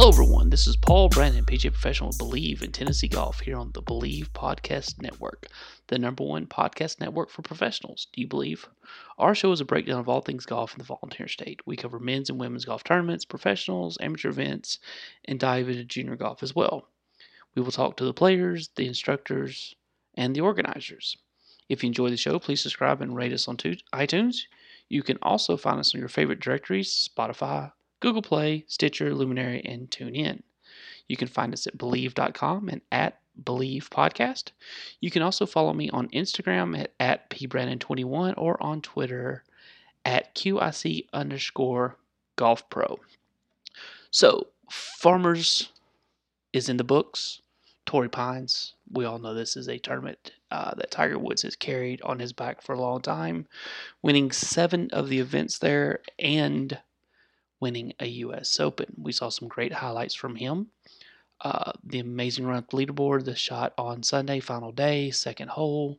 Hello, everyone. This is Paul Brandon, PGA Professional with Bleav in Tennessee Golf here on the Bleav Podcast Network, the number one podcast network for professionals. Do you believe? Our show is a breakdown of all things golf in the volunteer state. We cover men's and women's golf tournaments, professionals, amateur events, and dive into junior golf as well. We will talk to the players, the instructors, and the organizers. If you enjoy the show, please subscribe and rate us on iTunes. You can also find us on your favorite directories Spotify, Google Play, Stitcher, Luminary, and TuneIn. You can find us at Bleav.com and at Bleav Podcast. You can also follow me on Instagram at, at pbrandon21 or on Twitter at QIC underscore golf pro. So, Farmers is in the books. Torrey Pines, we all know this is a tournament uh, that Tiger Woods has carried on his back for a long time, winning seven of the events there and winning a U.S. Open. We saw some great highlights from him. Uh, the amazing run at the leaderboard, the shot on Sunday, final day, second hole,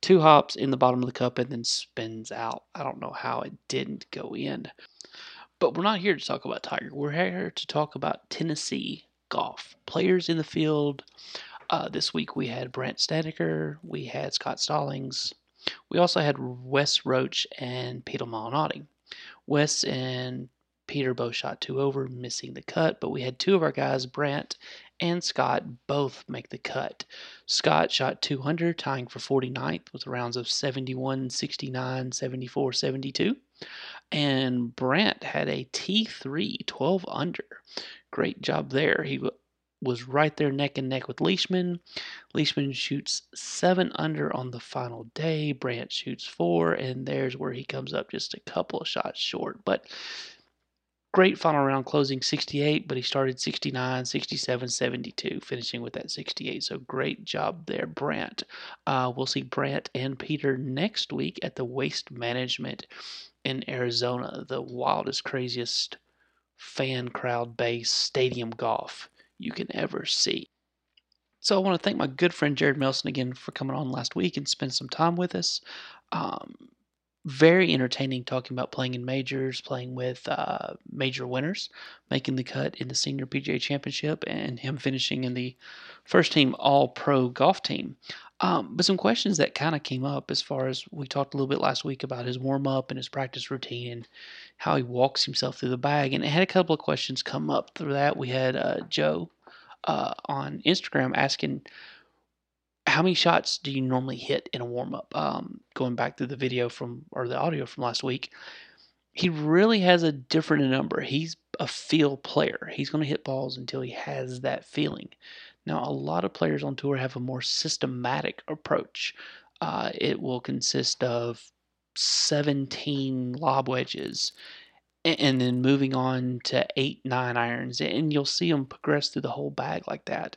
two hops in the bottom of the cup, and then spins out. I don't know how it didn't go in. But we're not here to talk about Tiger. We're here to talk about Tennessee golf. Players in the field. Uh, this week we had Brandt Snedeker, we had Scott Stallings, we also had Wes Roach and Peter Malnati. Wes and Peter both shot two over, missing the cut, but we had two of our guys, Brandt and Scott, both make the cut. Scott shot 200, tying for 49th with rounds of 71, 69, 74, 72. And Brandt had a T3, 12 under. Great job there. He was right there neck and neck with Leishman. Leishman shoots seven under on the final day. Brandt shoots four, and there's where he comes up just a couple of shots short. But great final round closing 68, but he started 69, 67, 72, finishing with that 68. So great job there, Brandt. Uh, we'll see Brandt and Peter next week at the Waste Management in Arizona, the wildest, craziest fan crowd based stadium golf you can ever see. So I want to thank my good friend Jared Melson again for coming on last week and spend some time with us. Um, very entertaining talking about playing in majors, playing with uh, major winners, making the cut in the senior PGA championship, and him finishing in the first team all pro golf team. Um, but some questions that kind of came up as far as we talked a little bit last week about his warm up and his practice routine and how he walks himself through the bag. And it had a couple of questions come up through that. We had uh, Joe uh, on Instagram asking, how many shots do you normally hit in a warm up? Um, going back to the video from or the audio from last week, he really has a different number. He's a feel player. He's going to hit balls until he has that feeling. Now, a lot of players on tour have a more systematic approach. Uh, it will consist of 17 lob wedges and then moving on to eight, nine irons, and you'll see them progress through the whole bag like that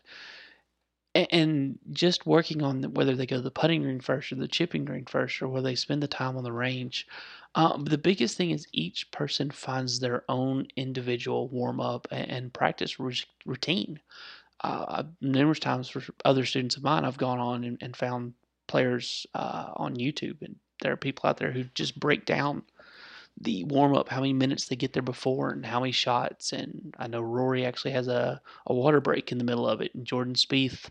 and just working on whether they go to the putting green first or the chipping green first or whether they spend the time on the range. Um, the biggest thing is each person finds their own individual warm up and, practice routine. Uh, numerous times for other students of mine, I've gone on and, and found players uh, on YouTube, and there are people out there who just break down the warm up, how many minutes they get there before, and how many shots. And I know Rory actually has a, a water break in the middle of it, and Jordan Spieth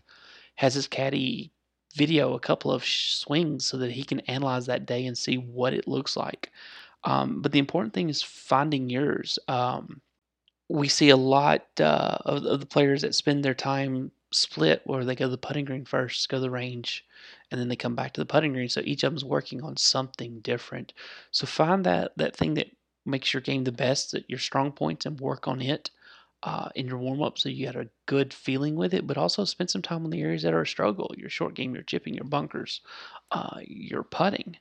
has his caddy video a couple of swings so that he can analyze that day and see what it looks like. Um, but the important thing is finding yours. Um, we see a lot uh, of, of, the players that spend their time split where they go to the putting green first, go to the range, and then they come back to the putting green. So each of them is working on something different. So find that that thing that makes your game the best, that your strong points, and work on it uh, in your warm up so you got a good feeling with it. But also spend some time on the areas that are a struggle: your short game, your chipping, your bunkers, uh, your putting.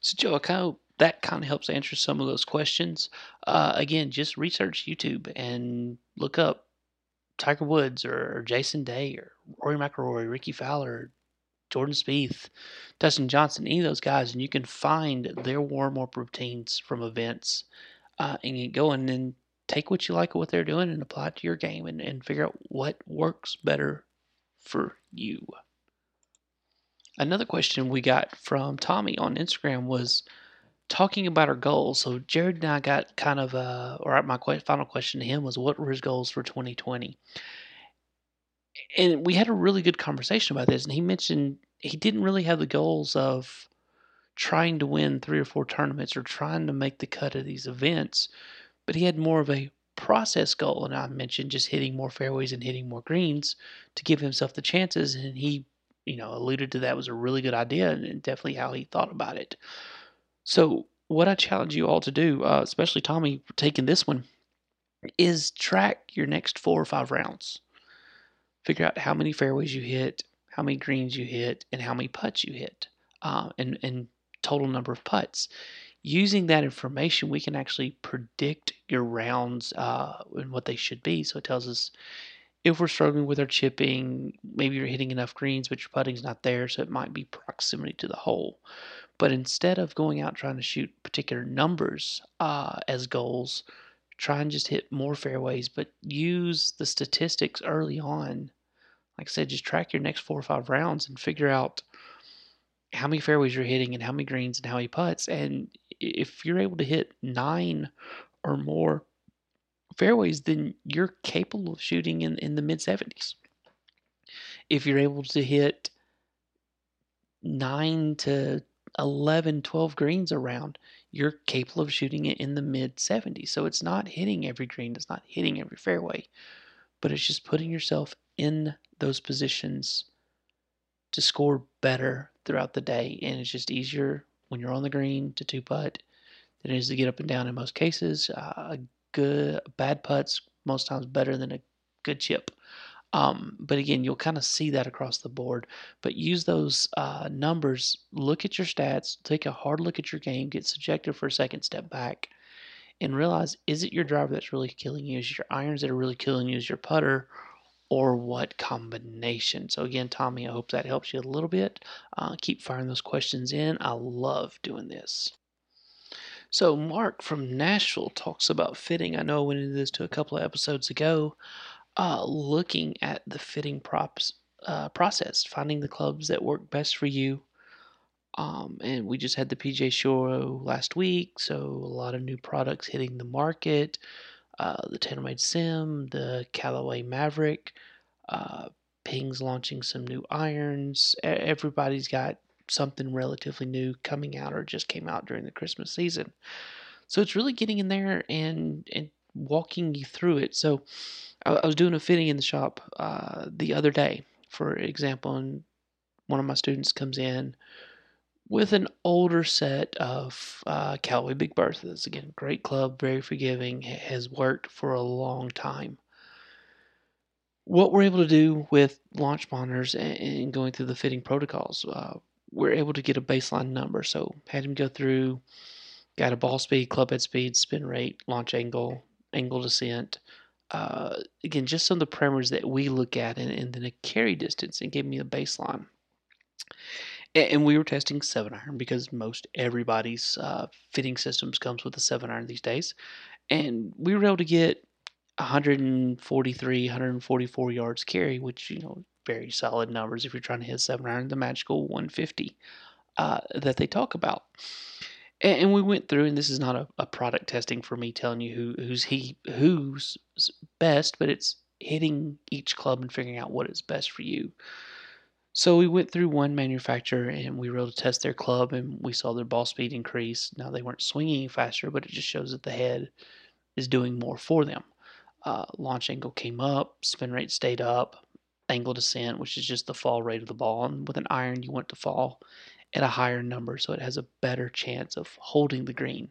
So Joe, I kind of that kind of helps answer some of those questions. Uh, again, just research YouTube and look up Tiger Woods or Jason Day or Rory McIlroy, Rickie Fowler, Jordan Spieth, Dustin Johnson, any of those guys, and you can find their warm up routines from events uh, and get going and take what you like of what they're doing and apply it to your game and, and figure out what works better for you. Another question we got from Tommy on Instagram was talking about our goals, so Jared and I got kind of, uh, or my final question to him was, what were his goals for 2020? And we had a really good conversation about this, and he mentioned he didn't really have the goals of trying to win three or four tournaments or trying to make the cut of these events, but he had more of a process goal. And I mentioned just hitting more fairways and hitting more greens to give himself the chances. And he, you know, alluded to that was a really good idea and definitely how he thought about it. So, what I challenge you all to do, uh, especially Tommy taking this one, is track your next four or five rounds. Figure out how many fairways you hit, how many greens you hit, and how many putts you hit, uh, and and total number of putts using that information, we can actually predict your rounds uh, and what they should be. So it tells us if we're struggling with our chipping, maybe you're hitting enough greens, but your putting's not there, so it might be proximity to the hole. But instead of going out trying to shoot particular numbers uh, as goals, try and just hit more fairways, but use the statistics early on. Like I said, just track your next four or five rounds and figure out how many fairways you're hitting and how many greens and how many putts. And if you're able to hit nine or more fairways, then you're capable of shooting in, in the mid 70s. If you're able to hit nine to 11, 12 greens around, you're capable of shooting it in the mid 70s. So it's not hitting every green, it's not hitting every fairway, but it's just putting yourself in those positions to score better throughout the day. And it's just easier when you're on the green to two putt than it is to get up and down in most cases. Uh, a good bad putts most times better than a good chip. Um, but again, you'll kind of see that across the board. But use those uh, numbers, look at your stats, take a hard look at your game, get subjective for a second, step back, and realize is it your driver that's really killing you? Is your irons that are really killing you? Is your putter? or what combination. So, again, Tommy, I hope that helps you a little bit. Uh, keep firing those questions in. I love doing this. So, Mark from Nashville talks about fitting. I know I went into this to a couple of episodes ago, uh, looking at the fitting props uh, process, finding the clubs that work best for you. Um, and we just had the PGA Show last week, so a lot of new products hitting the market uh, the TaylorMade Sim, the Callaway Maverick, uh, Ping's launching some new irons. Everybody's got something relatively new coming out or just came out during the Christmas season. So it's really getting in there and and walking you through it. So I, I was doing a fitting in the shop uh, the other day, for example, and one of my students comes in with an older set of uh, Callaway Big Berthas. Again, great club, very forgiving, has worked for a long time. What we're able to do with launch monitors and, going through the fitting protocols, uh, we're able to get a baseline number. So had him go through, got a ball speed, club head speed, spin rate, launch angle, angle descent. Uh, again, just some of the parameters that we look at, and, and then a carry distance, and gave me a baseline and we were testing seven iron because most everybody's uh, fitting systems comes with a seven iron these days, and we were able to get 143, 144 yards carry, which you know very solid numbers if you're trying to hit seven iron, the magical 150 uh, that they talk about. And, we went through, and this is not a, a product testing for me telling you who who's he who's best, but it's hitting each club and figuring out what is best for you. So we went through one manufacturer and we were able to test their club and we saw their ball speed increase. Now they weren't swinging faster, but it just shows that the head is doing more for them. Uh, launch angle came up, spin rate stayed up, angle descent, which is just the fall rate of the ball. And with an iron, you want to fall at a higher number so it has a better chance of holding the green.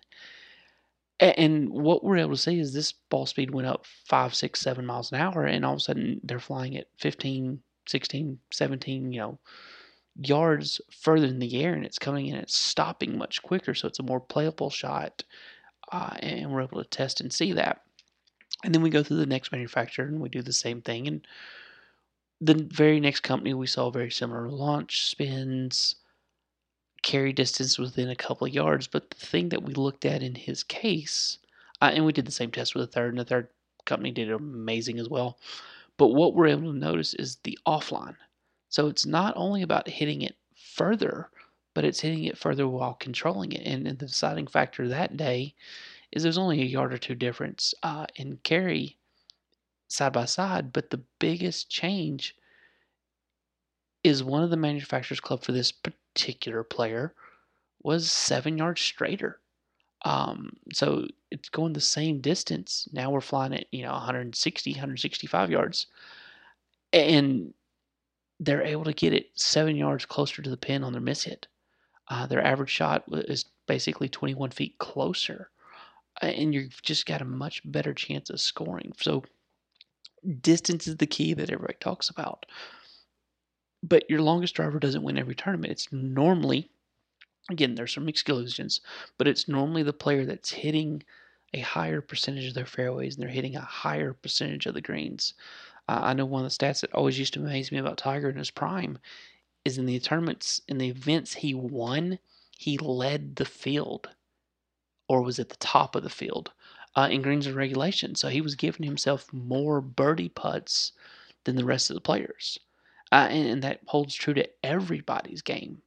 And what we're able to see is this ball speed went up five, six, seven miles an hour, and all of a sudden they're flying at 15, 16, 17, you know, yards further in the air and it's coming in and it's stopping much quicker. So it's a more playable shot. Uh, and we're able to test and see that. And then we go through the next manufacturer and we do the same thing. And the very next company, we saw very similar launch spins, carry distance within a couple of yards. But the thing that we looked at in his case, uh, and we did the same test with a third, and the third company did amazing as well. But what we're able to notice is the offline. So it's not only about hitting it further, but it's hitting it further while controlling it. And, and the deciding factor that day is there's only a yard or two difference uh, in carry side by side, but the biggest change is one of the manufacturers club for this particular player was seven yards straighter. Um, so it's going the same distance. Now we're flying at, you know, 160, 165 yards. And they're able to get it seven yards closer to the pin on their miss hit. Uh, their average shot is basically 21 feet closer. And you've just got a much better chance of scoring. So, distance is the key that everybody talks about. But your longest driver doesn't win every tournament. It's normally Again, there's some exclusions, but it's normally the player that's hitting a higher percentage of their fairways and they're hitting a higher percentage of the greens. Uh, I know one of the stats that always used to amaze me about Tiger in his prime is in the tournaments, in the events he won, he led the field or was at the top of the field uh, in greens and regulation. So he was giving himself more birdie putts than the rest of the players. Uh, and, and that holds true to everybody's game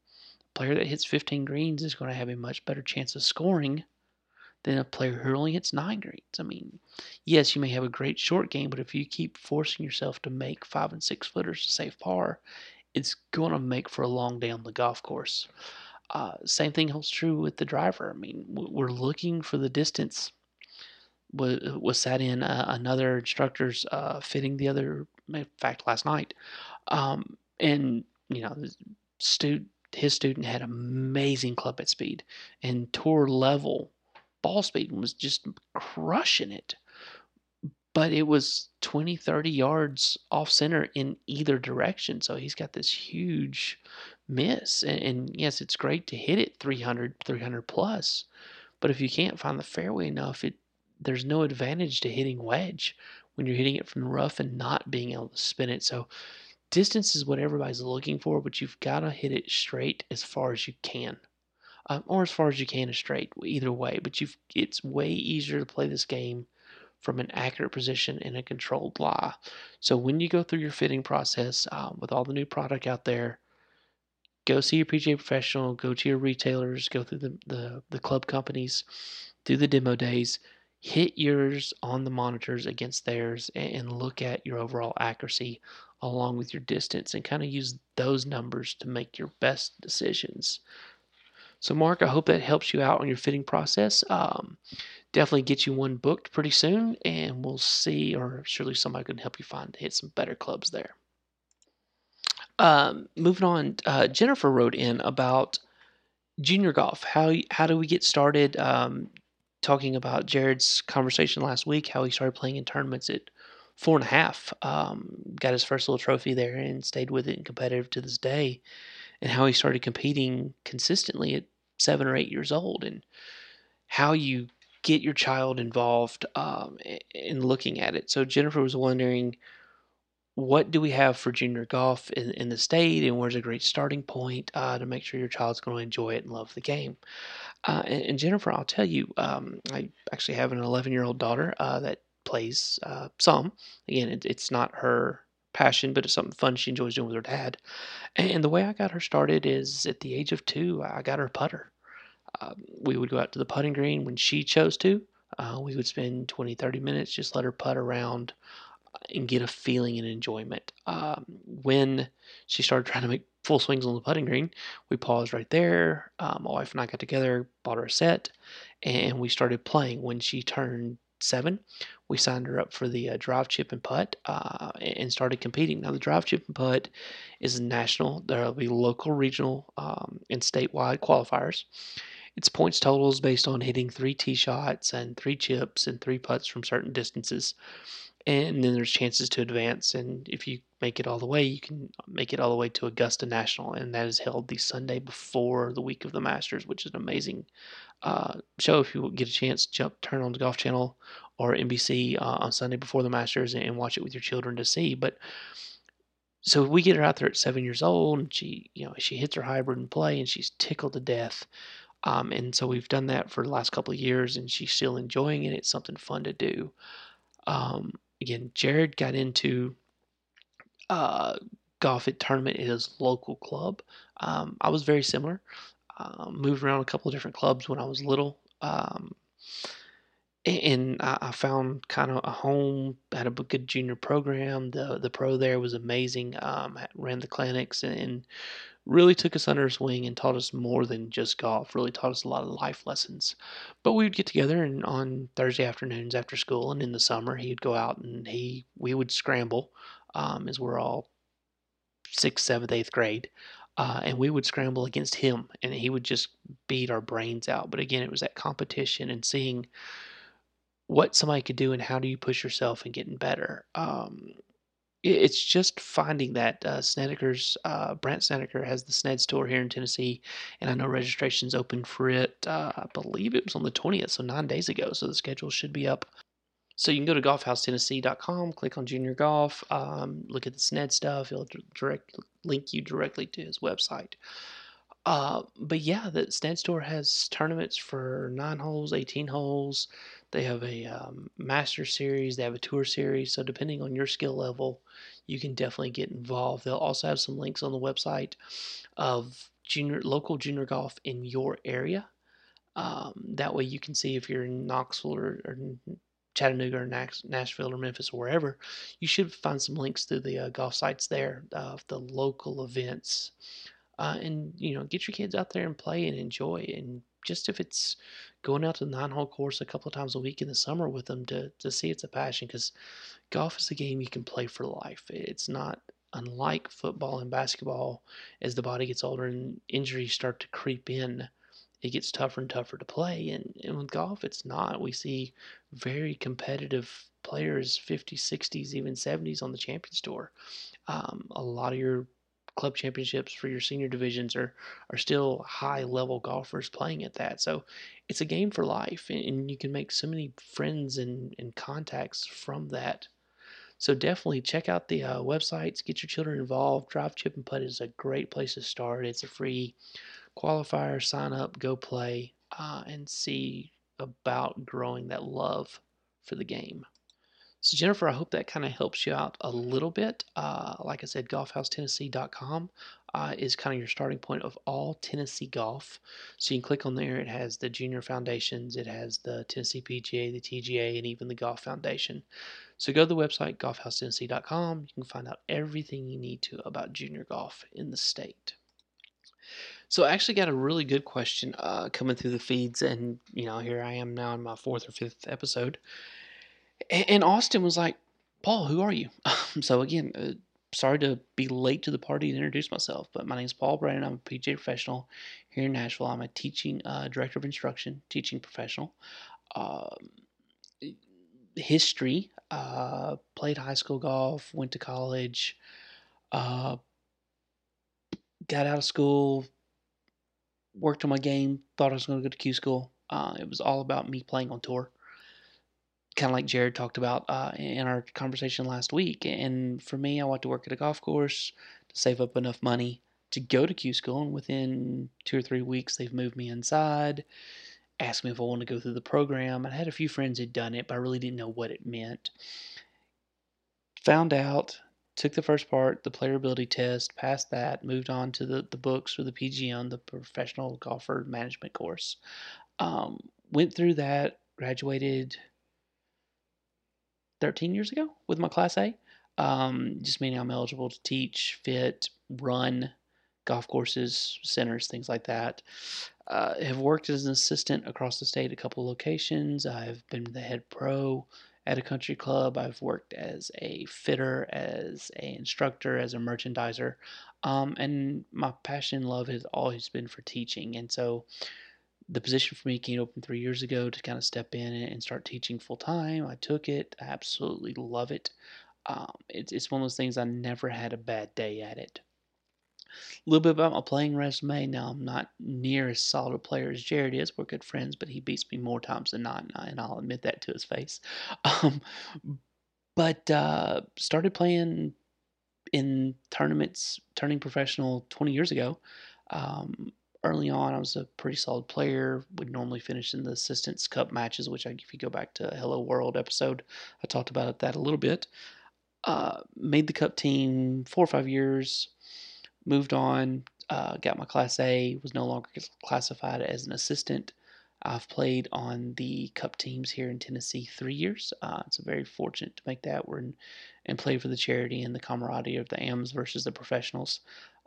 A player that hits 15 greens is going to have a much better chance of scoring than a player who only hits nine greens. I mean, yes, you may have a great short game, but if you keep forcing yourself to make five and six footers to save par, it's going to make for a long day on the golf course. Uh, same thing holds true with the driver. I mean, we're looking for the distance. Was was sat in uh, another instructor's uh, fitting the other, in fact, last night, um, and you know, student his student had amazing club head speed and tour level ball speed and was just crushing it. But it was 20, 30 yards off center in either direction. So he's got this huge miss. And, and yes, it's great to hit it 300, 300 plus. But if you can't find the fairway enough, it there's no advantage to hitting wedge when you're hitting it from the rough and not being able to spin it. So distance is what everybody's looking for, but you've got to hit it straight as far as you can. Um, or as far as you can straight, either way. But you've it's way easier to play this game from an accurate position in a controlled lie. So when you go through your fitting process um, with all the new product out there, go see your PGA professional, go to your retailers, go through the, the, the club companies, do the demo days, hit yours on the monitors against theirs, and look at your overall accuracy along with your distance and kind of use those numbers to make your best decisions. So, Mark, I hope that helps you out on your fitting process. Um, definitely get you one booked pretty soon, and we'll see, or surely somebody can help you find hit some better clubs there. Um, moving on, uh, Jennifer wrote in about junior golf. How how do we get started? Um, talking about Jared's conversation last week, how he started playing in tournaments at four and a half. Um, got his first little trophy there and stayed with it and competitive to this day. And how he started competing consistently at seven or eight years old, and how you get your child involved um, in looking at it. So Jennifer was wondering, what do we have for junior golf in, in the state, and where's a great starting point uh, to make sure your child's going to enjoy it and love the game? Uh, and, and, Jennifer, I'll tell you, um, I actually have an 11 year old daughter uh, that plays uh, some. Again, it, it's not her passion, but it's something fun she enjoys doing with her dad. And the way I got her started is at the age of two, I got her putter. Um, we would go out to the putting green when she chose to. Uh, we would spend 20, 30 minutes, just let her putt around and get a feeling and enjoyment. Um, when she started trying to make full swings on the putting green, we paused right there. Uh, my wife and I got together, bought her a set, and we started playing. When she turned seven, we signed her up for the uh, drive chip and putt uh, and started competing. Now, the drive chip and putt is national. There will be local, regional, um, and statewide qualifiers. Its points totals based on hitting three tee shots and three chips and three putts from certain distances. And then there's chances to advance. And if you make it all the way, you can make it all the way to Augusta National. And that is held the Sunday before the week of the Masters, which is an amazing uh, show if you get a chance. Jump, turn on the Golf Channel or NBC uh, on Sunday before the Masters and watch it with your children to see. But so we get her out there at seven years old, and she, you know, she hits her hybrid and play, and she's tickled to death. Um, and so we've done that for the last couple of years, and she's still enjoying it. It's something fun to do. Um, again, Jared got into uh, golf at tournament at his local club. Um, I was very similar. Um, moved around a couple of different clubs when I was little. Um, and I, found kind of a home. Had a good junior program. The the pro there was amazing. Um, ran the clinics and, and really took us under his wing and taught us more than just golf. Really taught us a lot of life lessons. But we would get together and on Thursday afternoons after school and in the summer he'd go out and he we would scramble um, as we're all sixth, seventh, eighth grade. Uh, and we would scramble against him, and he would just beat our brains out. But again, it was that competition and seeing what somebody could do and how do you push yourself and getting better. Um, it's just finding that uh, Snedeker's uh, Brandt Snedeker has the Sneds tour here in Tennessee, and I know registration's open for it. Uh, I believe it was on the 20th, so nine days ago. So the schedule should be up. So you can go to golfhousetennessee.com, click on junior golf, um, look at the Sned stuff. It'll direct link you directly to his website. Uh, but yeah, the Sned Tour has tournaments for nine holes, 18 holes. They have a um, master series, they have a tour series. So, depending on your skill level, you can definitely get involved. They'll also have some links on the website of junior local junior golf in your area. Um, that way, you can see if you're in Knoxville or, or Chattanooga or Nashville or Memphis or wherever, you should find some links to the uh, golf sites there of the local events. Uh, and you know, get your kids out there and play and enjoy. And just if it's going out to the nine hole course a couple of times a week in the summer with them to, to see it's a passion because golf is a game you can play for life. It's not unlike football and basketball as the body gets older and injuries start to creep in. It gets tougher and tougher to play. And, and with golf, it's not. We see very competitive players, 50s, 60s, even 70s on the Champions Tour. Um, a lot of your club championships for your senior divisions are are still high level golfers playing at that. So it's a game for life, and you can make so many friends and, and contacts from that. So definitely check out the uh, websites, get your children involved. Drive Chip and Putt is a great place to start. It's a free qualifier. Sign up, go play, uh, and see about growing that love for the game. So, Jennifer, I hope that kind of helps you out a little bit. Uh, like I said, golfhousetennessee.com uh, is kind of your starting point of all Tennessee golf. So, you can click on there. It has the junior foundations, it has the Tennessee PGA, the TGA, and even the Golf Foundation. So, go to the website, golfhousetennessee.com. You can find out everything you need to about junior golf in the state. So I actually got a really good question uh, coming through the feeds, and you know, here I am now in my fourth or fifth episode, and Austin was like, Paul, who are you? so again, uh, sorry to be late to the party and introduce myself, but my name is Paul Brandon. I'm a PGA professional here in Nashville. I'm a teaching uh, director of instruction, teaching professional. Um, history, uh, played high school golf, went to college, uh, got out of school, worked on my game, thought I was going to go to Q school. Uh, it was all about me playing on tour kind of like Jared talked about uh, in our conversation last week. And for me, I went to work at a golf course to save up enough money to go to Q school. And within two or three weeks, they've moved me inside, asked me if I want to go through the program. I had a few friends who'd done it, but I really didn't know what it meant. Found out, took the first part, the player ability test, passed that, moved on to the, the books for the PGM, the professional golfer management course. Um, went through that, graduated 13 years ago with my Class A. Um, just meaning I'm eligible to teach, fit, run golf courses, centers, things like that. Uh, have worked as an assistant across the state, a couple locations. I've been the head pro at a country club. I've worked as a fitter, as a instructor, as a merchandiser, um, and my passion and love has always been for teaching. And so, the position for me came open three years ago to kind of step in and start teaching full time. I took it. I absolutely love it. Um, it's, it's one of those things I never had a bad day at it. A little bit about my playing resume. Now, I'm not near as solid a player as Jared is. We're good friends, but he beats me more times than not, and I'll admit that to his face. Um, but uh, started playing in tournaments, turning professional 20 years ago. Um, early on, I was a pretty solid player. Would normally finish in the Assistants Cup matches, which I, if you go back to Hello World episode, I talked about that a little bit. Uh, made the Cup team four or five years. Moved on. Uh, got my Class A, was no longer classified as an assistant. I've played on the Cup teams here in Tennessee three years. Uh, it's very fortunate to make that. We're in, and play for the charity and the camaraderie of the AMs versus the professionals.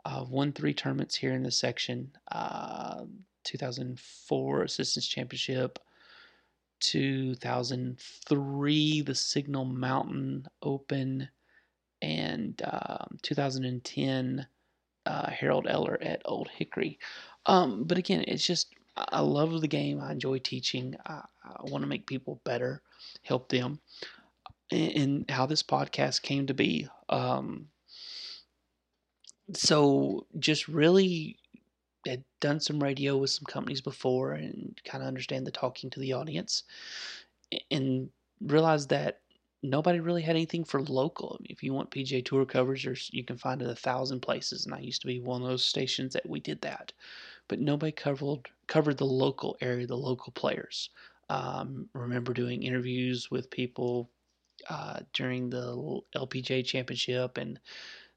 I've won three tournaments here in this section. Uh, 2004 Assistants Championship, 2003 the Signal Mountain Open, and um, 2010 uh, Harold Eller at Old Hickory. Um, but again, it's just I love the game. I enjoy teaching. I, I want to make people better, help them. And, and how this podcast came to be. Um, so just really had done some radio with some companies before and kind of understand the talking to the audience and realized that nobody really had anything for local. If you want PGA Tour coverage, you can find it a thousand places, and I used to be one of those stations that we did that. But nobody covered covered the local area, the local players. Um, remember doing interviews with people uh, during the LPGA Championship and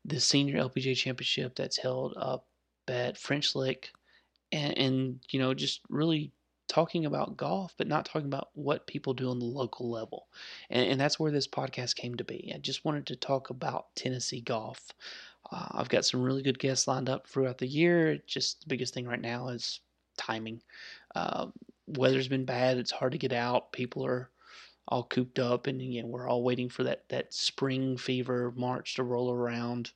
the Senior LPGA Championship that's held up at French Lick, and, and you know just really talking about golf, but not talking about what people do on the local level. And, and, that's where this podcast came to be. I just wanted to talk about Tennessee golf. Uh, I've got some really good guests lined up throughout the year. Just the biggest thing right now is timing. Uh, weather's been bad. It's hard to get out. People are all cooped up, and again, we're all waiting for that that spring fever March to roll around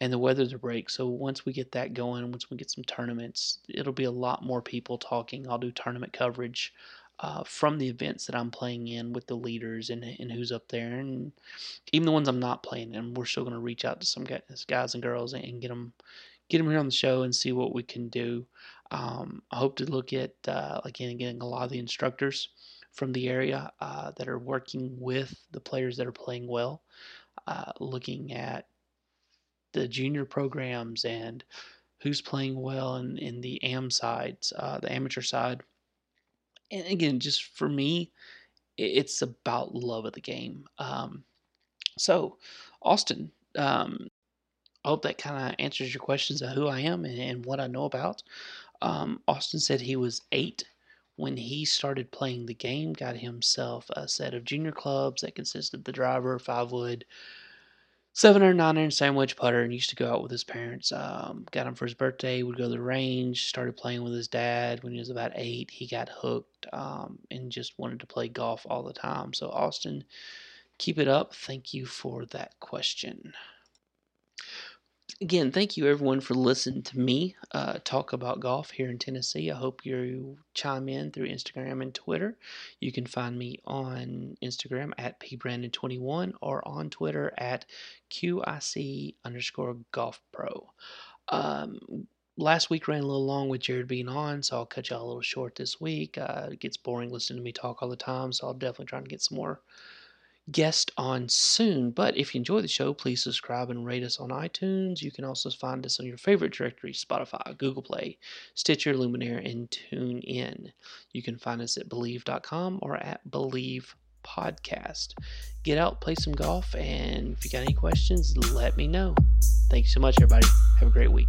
and the weather to break. So once we get that going, once we get some tournaments, it'll be a lot more people talking. I'll do tournament coverage uh, from the events that I'm playing in with the leaders and, and who's up there, and even the ones I'm not playing in. We're still going to reach out to some guys, and girls and get them get them here on the show and see what we can do. Um, I hope to look at uh, again getting a lot of the instructors from the area uh, that are working with the players that are playing well, uh, looking at the junior programs and who's playing well in, in the AM sides, uh, the amateur side. And again, just for me, it's about love of the game. Um, so, Austin, um, I hope that kind of answers your questions of who I am and, and what I know about. Um, Austin said he was eight when he started playing the game, got himself a set of junior clubs that consisted of the driver, five wood, seven or nine inch sandwich putter and used to go out with his parents. Um, got him for his birthday, would go to the range, started playing with his dad when he was about eight. He got hooked um, and just wanted to play golf all the time. So, Austin, keep it up. Thank you for that question again, thank you everyone for listening to me uh, talk about golf here in Tennessee. I hope you chime in through Instagram and Twitter. You can find me on Instagram at pbrandon21 or on Twitter at QIC underscore golf pro. Um, last week ran a little long with Jared being on, so I'll cut y'all a little short this week. Uh, it gets boring listening to me talk all the time, so I'll definitely try to get some more guest on soon. But if you enjoy the show, please subscribe and rate us on iTunes. You can also find us on your favorite directory Spotify, Google Play, Stitcher, Luminary, and TuneIn. You can find us at Bleav.com or at Bleav Podcast. Get out, play some golf, and if you got any questions, let me know. Thank you so much, everybody. Have a great week.